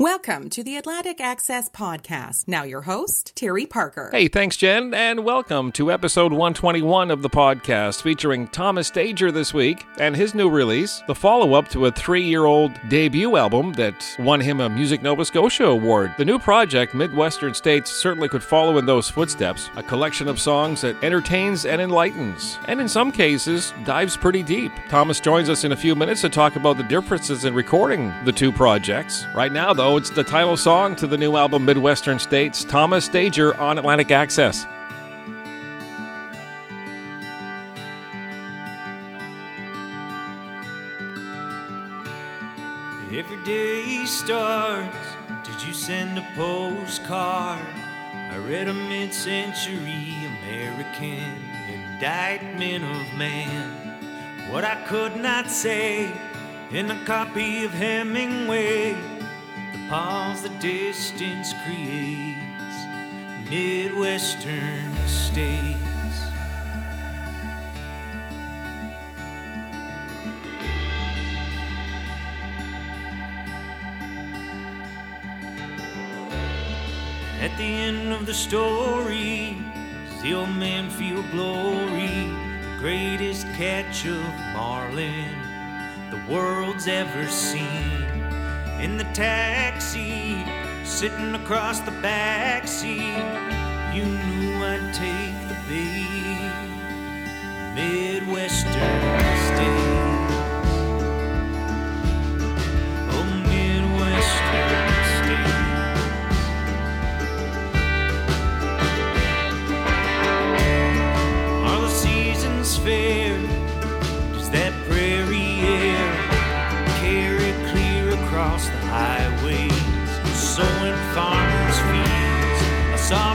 Welcome to the Atlantic Access Podcast. Now, your host, Terry Parker. Hey, thanks, Jen, and welcome to episode 121 of the podcast featuring Thomas Stajcer this week and his new release, the follow up to a three year old debut album that won him a Music Nova Scotia award. The new project, Midwestern States, certainly could follow in those footsteps, a collection of songs that entertains and enlightens, and in some cases, dives pretty deep. Thomas joins us in a few minutes to talk about the differences in recording the two projects. Right now, though, it's the title song to the new album Midwestern States, Thomas Stajcer on Atlantic Access. Every day starts. Did you send a postcard? I read a mid century American indictment of man. What I could not say in a copy of Hemingway pause the distance creates Midwestern states. At the end of the story, the old man feel glory, the greatest catch of marlin the world's ever seen in the taxi, sitting across the back seat. You knew I'd take the bait, Midwestern states. Oh, Midwestern states. Are the seasons fair? Sowing farmers' fields. I saw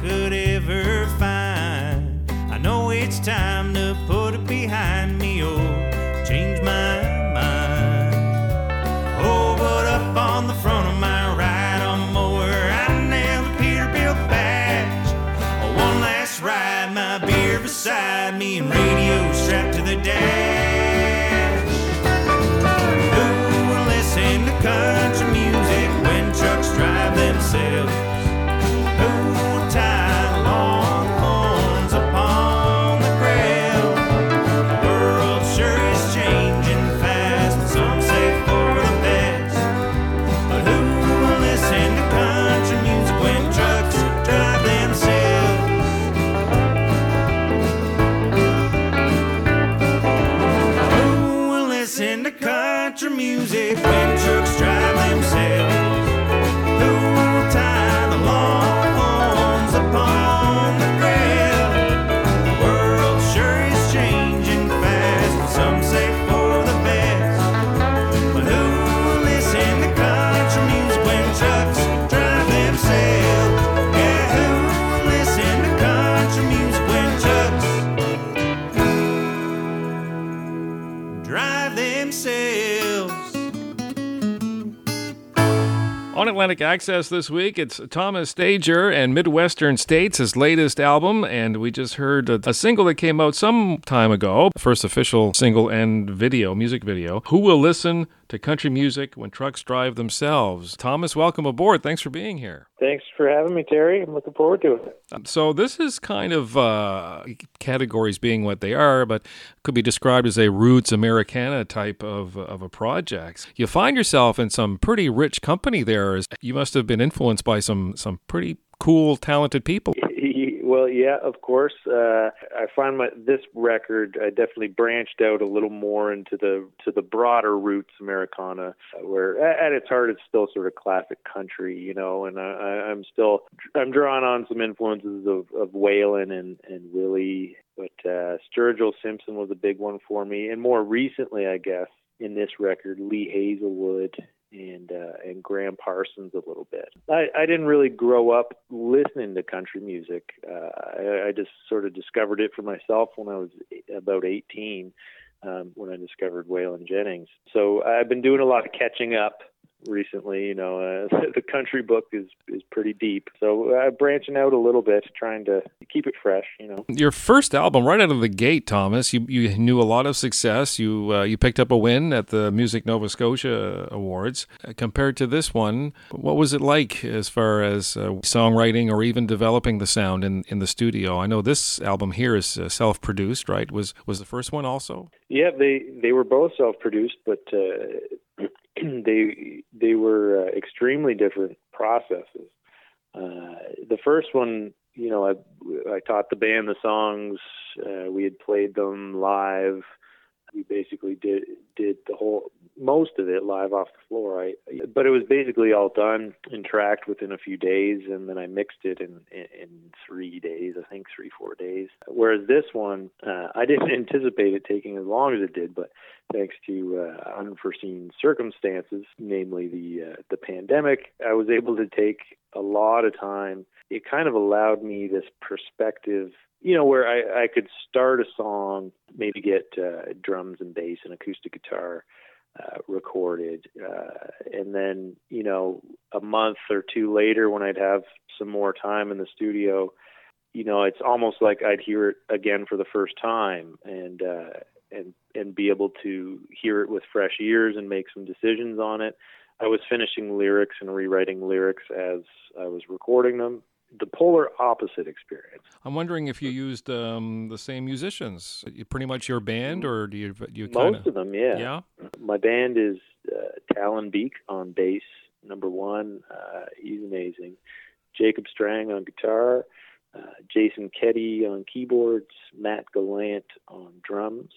could ever find. I know it's time to Atlantic Access this week, it's Thomas Stajcer and Midwestern States, his latest album, and we just heard a, a single that came out some time ago, first official single and video, music video. Who will listen to country music when trucks drive themselves? Thomas, welcome aboard. Thanks for being here. Thanks for having me, Terry. I'm looking forward to it. So this is kind of uh, categories being what they are, but could be described as a roots Americana type of of a project. You find yourself in some pretty rich company there. You must have been influenced by some some pretty cool, talented people. Well, yeah, of course. Uh, I find my this record. I definitely branched out a little more into the to the broader roots Americana, where at its heart it's still sort of classic country, you know. And I, I'm still I'm drawing on some influences of of Waylon and and Willie, but uh, Sturgill Simpson was a big one for me, and more recently, I guess, in this record, Lee Hazlewood and uh, and Gram Parsons a little bit. I, I didn't really grow up listening to country music. Uh, I, I just sort of discovered it for myself when I was about 18, um, when I discovered Waylon Jennings. So I've been doing a lot of catching up recently. You know, uh, the country book is is pretty deep, so uh, branching out a little bit, trying to keep it fresh. You know. Your first album, right out of the gate, Thomas, you you knew a lot of success. You uh, you picked up a win at the Music Nova Scotia Awards. Uh, compared to this one, what was it like as far as uh, songwriting or even developing the sound in, in the studio? I know this album here is uh, self-produced, right? Was was the first one also? Yeah, they they were both self-produced, but uh, they they were uh, extremely different processes. Uh, the first one, you know, I I taught the band the songs. Uh, we had played them live. We basically did did the whole most of it live off the floor. I but it was basically all done and tracked within a few days, and then I mixed it in in, in three days. I think three four days. Whereas this one, uh, I didn't anticipate it taking as long as it did, but thanks to uh, unforeseen circumstances, namely the uh, the pandemic, I was able to take a lot of time. It kind of allowed me this perspective, you know, where I, I could start a song, maybe get uh, drums and bass and acoustic guitar uh, recorded, uh, and then you know, a month or two later, when I'd have some more time in the studio, you know, it's almost like I'd hear it again for the first time, and uh, and and be able to hear it with fresh ears and make some decisions on it. I was finishing lyrics and rewriting lyrics as I was recording them. The polar opposite experience. I'm wondering if you used um, the same musicians. Pretty much your band, or do you? Do you Most kinda... of them, yeah. Yeah. My band is uh, Talon Beek on bass, number one. Uh, he's amazing. Jacob Strang on guitar. Uh, Jason Ketty on keyboards. Matt Gallant on drums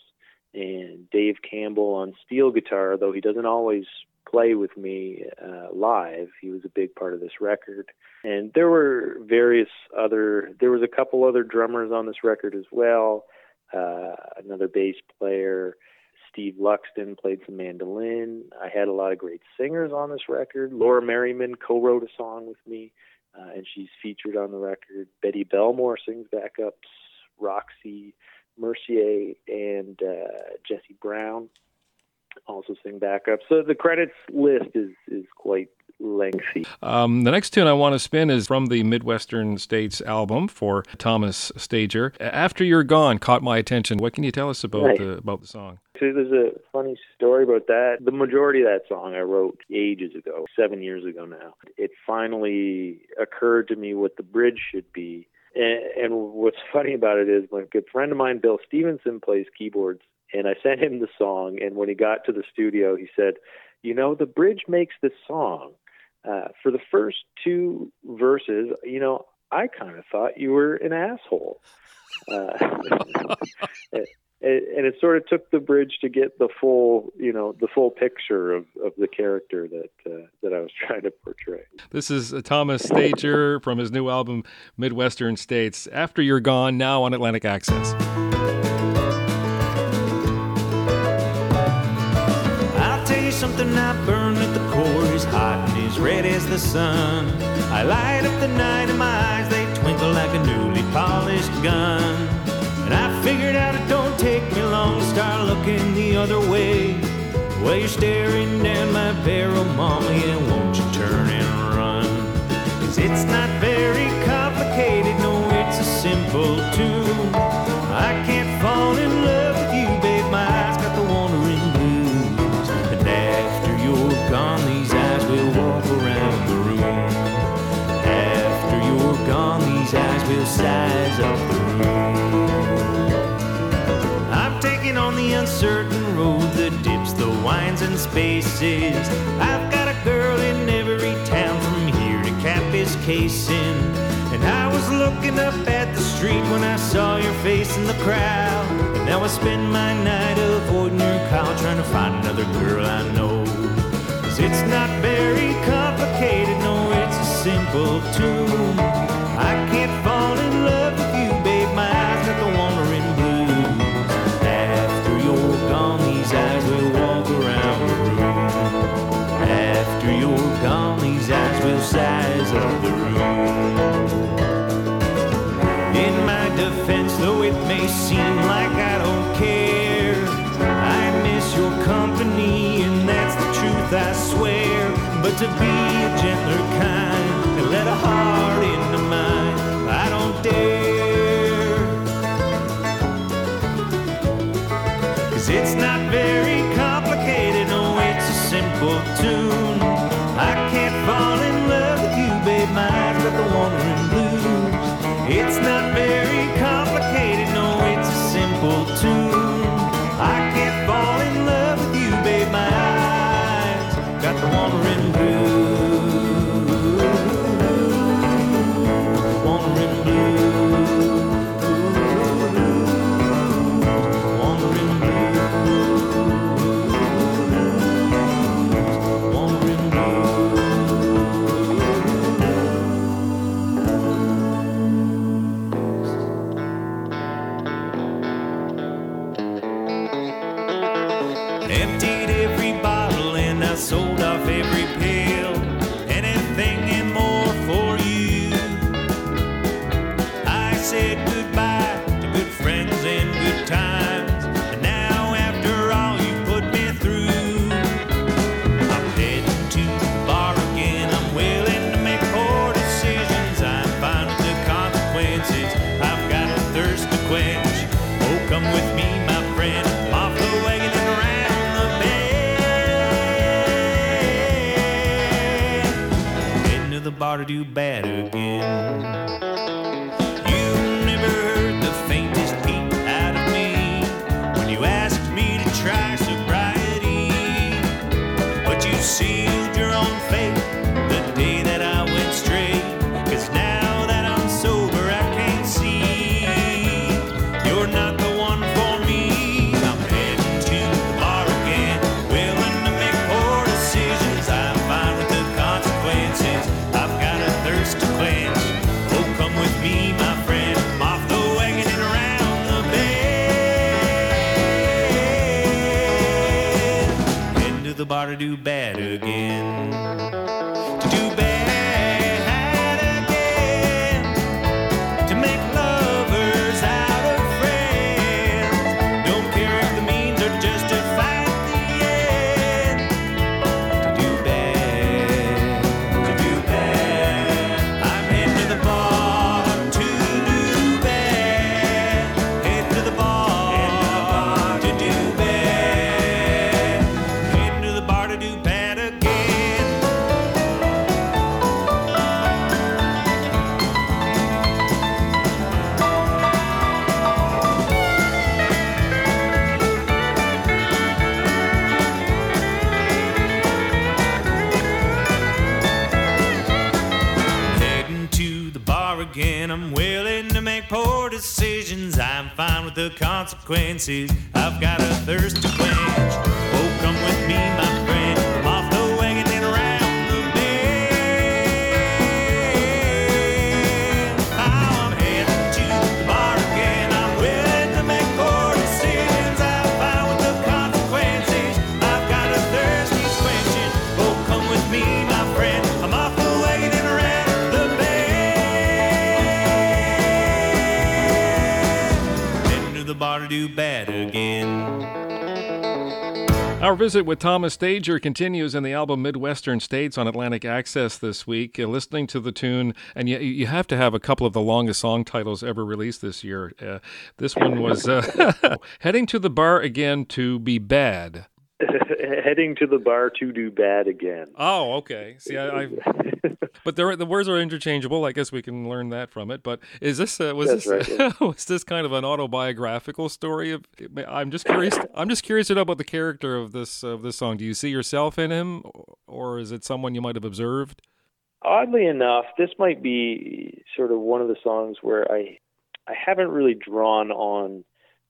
and Dave Campbell on steel guitar, though he doesn't always play with me uh, live. He was a big part of this record. And there were various other, there was a couple other drummers on this record as well. Uh, another bass player, Steve Luxton, played some mandolin. I had a lot of great singers on this record. Laura Merriman co wrote a song with me, uh, and she's featured on the record. Betty Belmore sings backups. Roxy Mercier and uh, Jesse Brown also sing backup. So the credits list is is quite lengthy. Um, the next tune I want to spin is from the Midwestern States album for Thomas Stajcer. After You're Gone caught my attention. What can you tell us about Right. the about the song? So there's a funny story about that. The majority of that song I wrote ages ago, seven years ago now. It finally occurred to me what the bridge should be. And, and what's funny about it is my good friend of mine, Bill Stevenson, plays keyboards. And I sent him the song. And when he got to the studio, he said, You know, the bridge makes this song. Uh, for the first two verses, you know, I kind of thought you were an asshole. Uh, and, it sort of took the bridge to get the full, you know, the full picture of, of the character that uh, that I was trying to portray. This is uh, Thomas Stajcer from his new album Midwestern States. After You're Gone, now on Atlantic Access. The sun. I light up the night and my eyes, they twinkle like a newly polished gun. And I figured out it don't take me long to start looking the other way. Well, you're staring down my barrel, mama, and won't you turn and run? Cause it's not very and spaces. I've got a girl in every town from here to Capiz Casing. And I was looking up at the street when I saw your face in the crowd. And now I spend my night avoiding your call, trying to find another girl I know. Cause it's not very complicated, no, it's a simple tune. May seem like I don't care, I miss your company, and that's the truth, I swear. But to be a gentler kind and let a heart into mine, I don't dare. Cause it's not very complicated, no, it's a simple tune. I can't fall in love with you, babe, my eyes got the wandering blues. It's not you sealed your own fate the bar to do bad again. The consequences. I've got a thirst to quench. Do bad again. Our visit with Thomas Stajcer continues in the album Midwestern States on Atlantic Access this week. Listening to the tune, and you, you have to have a couple of the longest song titles ever released this year. Uh, this one was uh, Heading to the Bar Again to Be Bad. Heading to the bar to do bad again. Oh, okay. See, I, I but there, the words are interchangeable. I guess we can learn that from it. But is this uh, was That's this right, was this kind of an autobiographical story? Of I'm just curious. I'm just curious to know about the character of this of this song. Do you see yourself in him, or is it someone you might have observed? Oddly enough, this might be sort of one of the songs where I I haven't really drawn on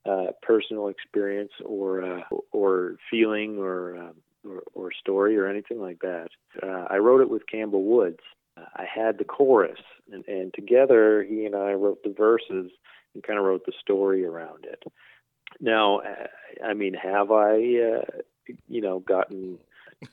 uh, personal experience or uh, or feeling or, uh, or or story or anything like that. Uh, I wrote it with Campbell Woods. Uh, I had the chorus, and, and together he and I wrote the verses and kind of wrote the story around it. Now, uh, I mean, have I, uh, you know, gotten,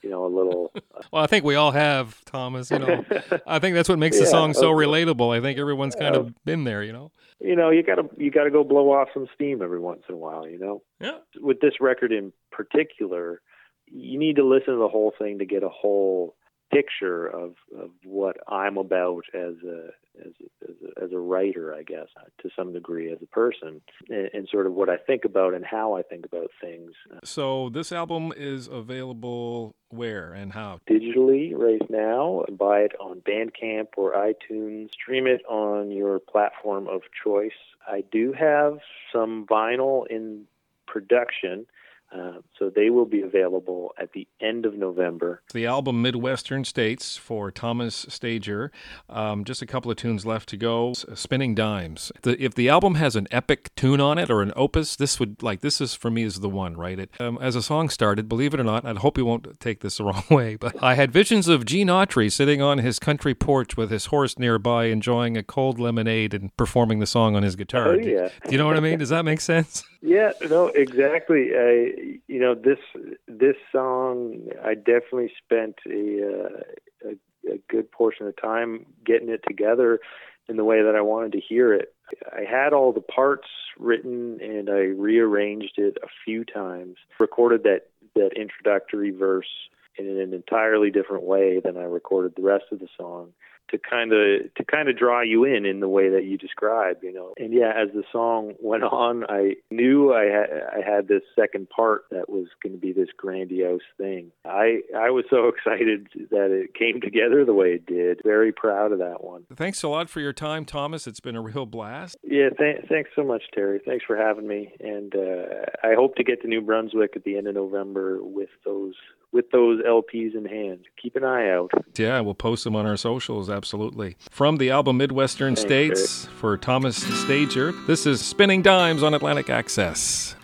you know, a little uh, Well, I think we all have, Thomas. You know, I think that's what makes the song so okay. relatable. I think everyone's kind of been there. You know. you know, you gotta you gotta go blow off some steam every once in a while, you know. Yeah. With this record in particular, you need to listen to the whole thing to get a whole picture of of what I'm about as a as a, as a, as a writer, I guess, uh, to some degree as a person, and, and sort of what I think about and how I think about things So this album is available where and how? digitally right now. Buy it on Bandcamp or iTunes. Stream it on your platform of choice. I do have some vinyl in production, uh, so they will be available at the end of November. The album Midwestern States for Thomas Stajcer. Um, just a couple of tunes left to go. Spinning Dimes. The, if the album has an epic tune on it or an opus, this would like this is for me is the one, right? It, um, as a song started, believe it or not, I hope you won't take this the wrong way, but I had visions of Gene Autry sitting on his country porch with his horse nearby, enjoying a cold lemonade and performing the song on his guitar. Oh, Do- yeah. Do you know what I mean? Does that make sense? Yeah, no, exactly. I, you know, this this song, I definitely spent a, uh, a a good portion of time getting it together in the way that I wanted to hear it. I had all the parts written and I rearranged it a few times. Recorded that that introductory verse in an entirely different way than I recorded the rest of the song to kind of to kind of draw you in in the way that you describe, you know. And yeah, as the song went on, I knew I had I had this second part that was going to be this grandiose thing. I I was so excited that it came together the way it did. Very proud of that one. Thanks a lot for your time, Thomas. It's been a real blast. Yeah, th- thanks so much, Terry. Thanks for having me, and uh, I hope to get to New Brunswick at the end of November with those with those LPs in hand. Keep an eye out. Yeah, we'll post them on our socials, absolutely. From the album Midwestern Thanks, States for Thomas Stajcer, this is Spinning Dimes on Atlantic Access.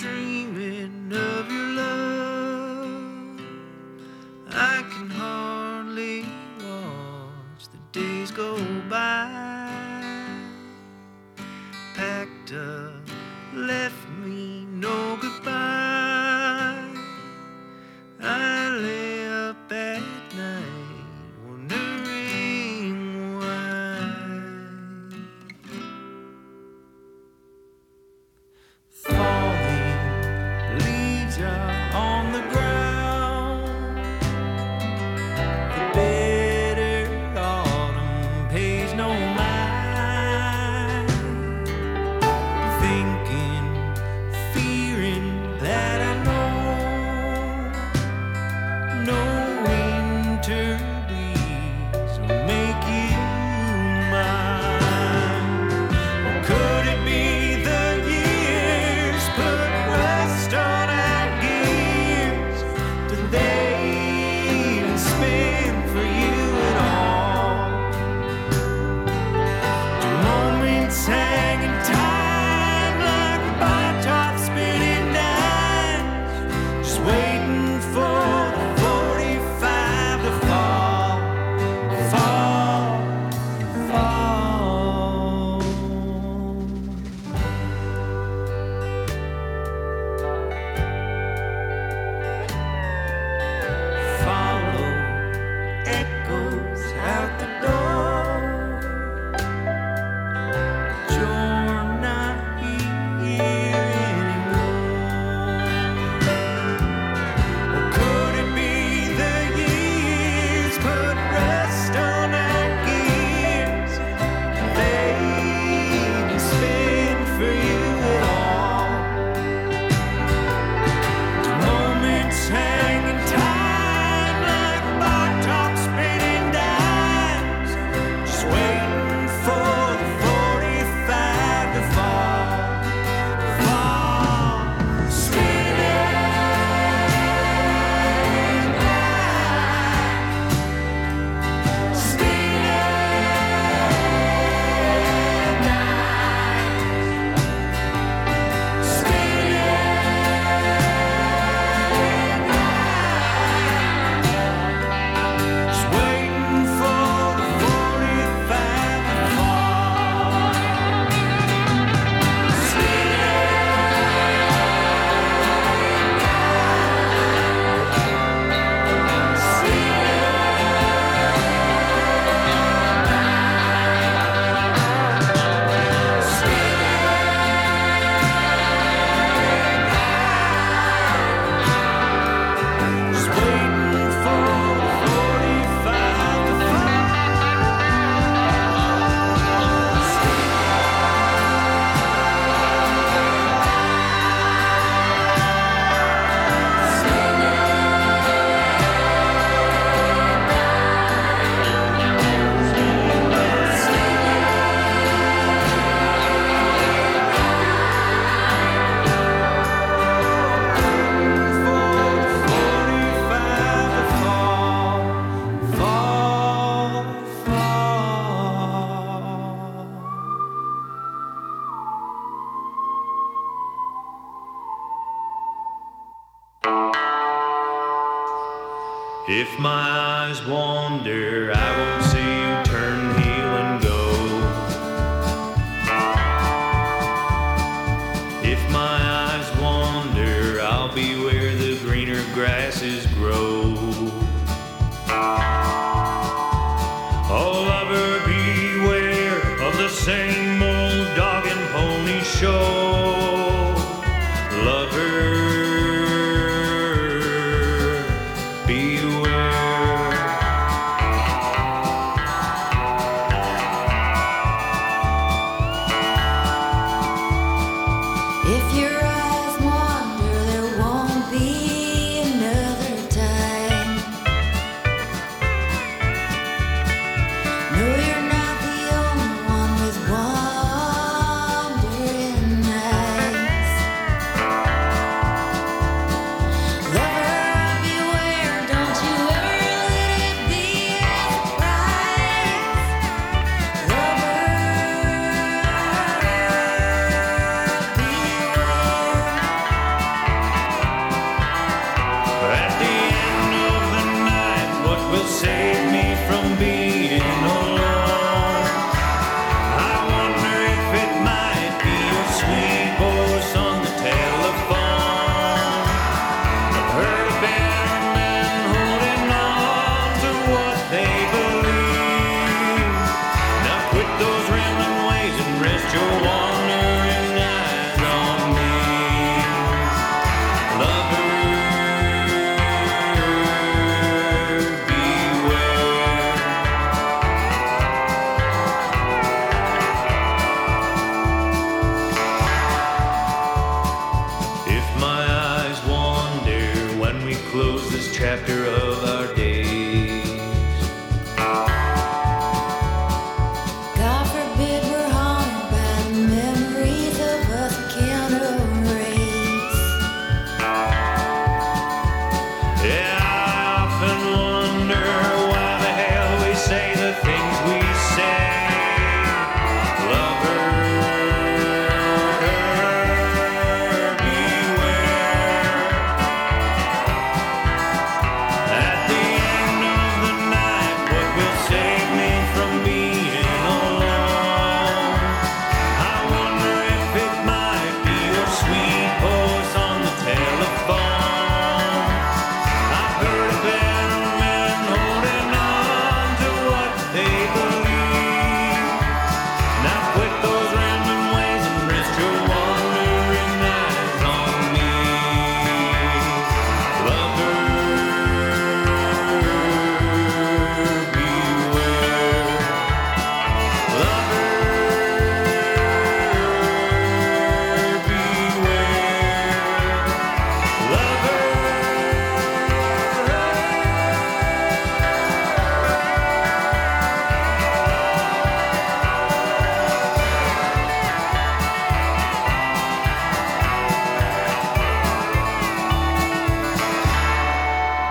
hoping,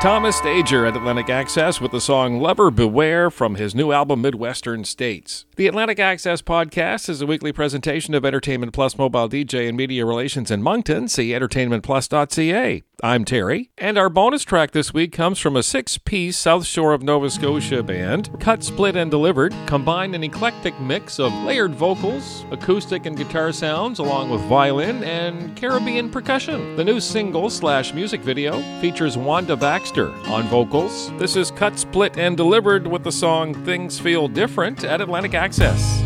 Thomas Stajcer at Atlantic Access with the song Lover Beware from his new album Midwestern States. The Atlantic Access podcast is a weekly presentation of Entertainment Plus mobile DJ and media relations in Moncton. See entertainmentplus.ca. I'm Terry, and our bonus track this week comes from a six piece South Shore of Nova Scotia band, cut, split, and delivered, combine an eclectic mix of layered vocals, acoustic and guitar sounds, along with violin and Caribbean percussion. The new single slash music video features Wanda Baxter on vocals. This is cut, split, and delivered with the song Things Feel Different at Atlantic Access.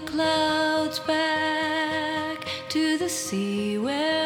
The clouds back to the sea where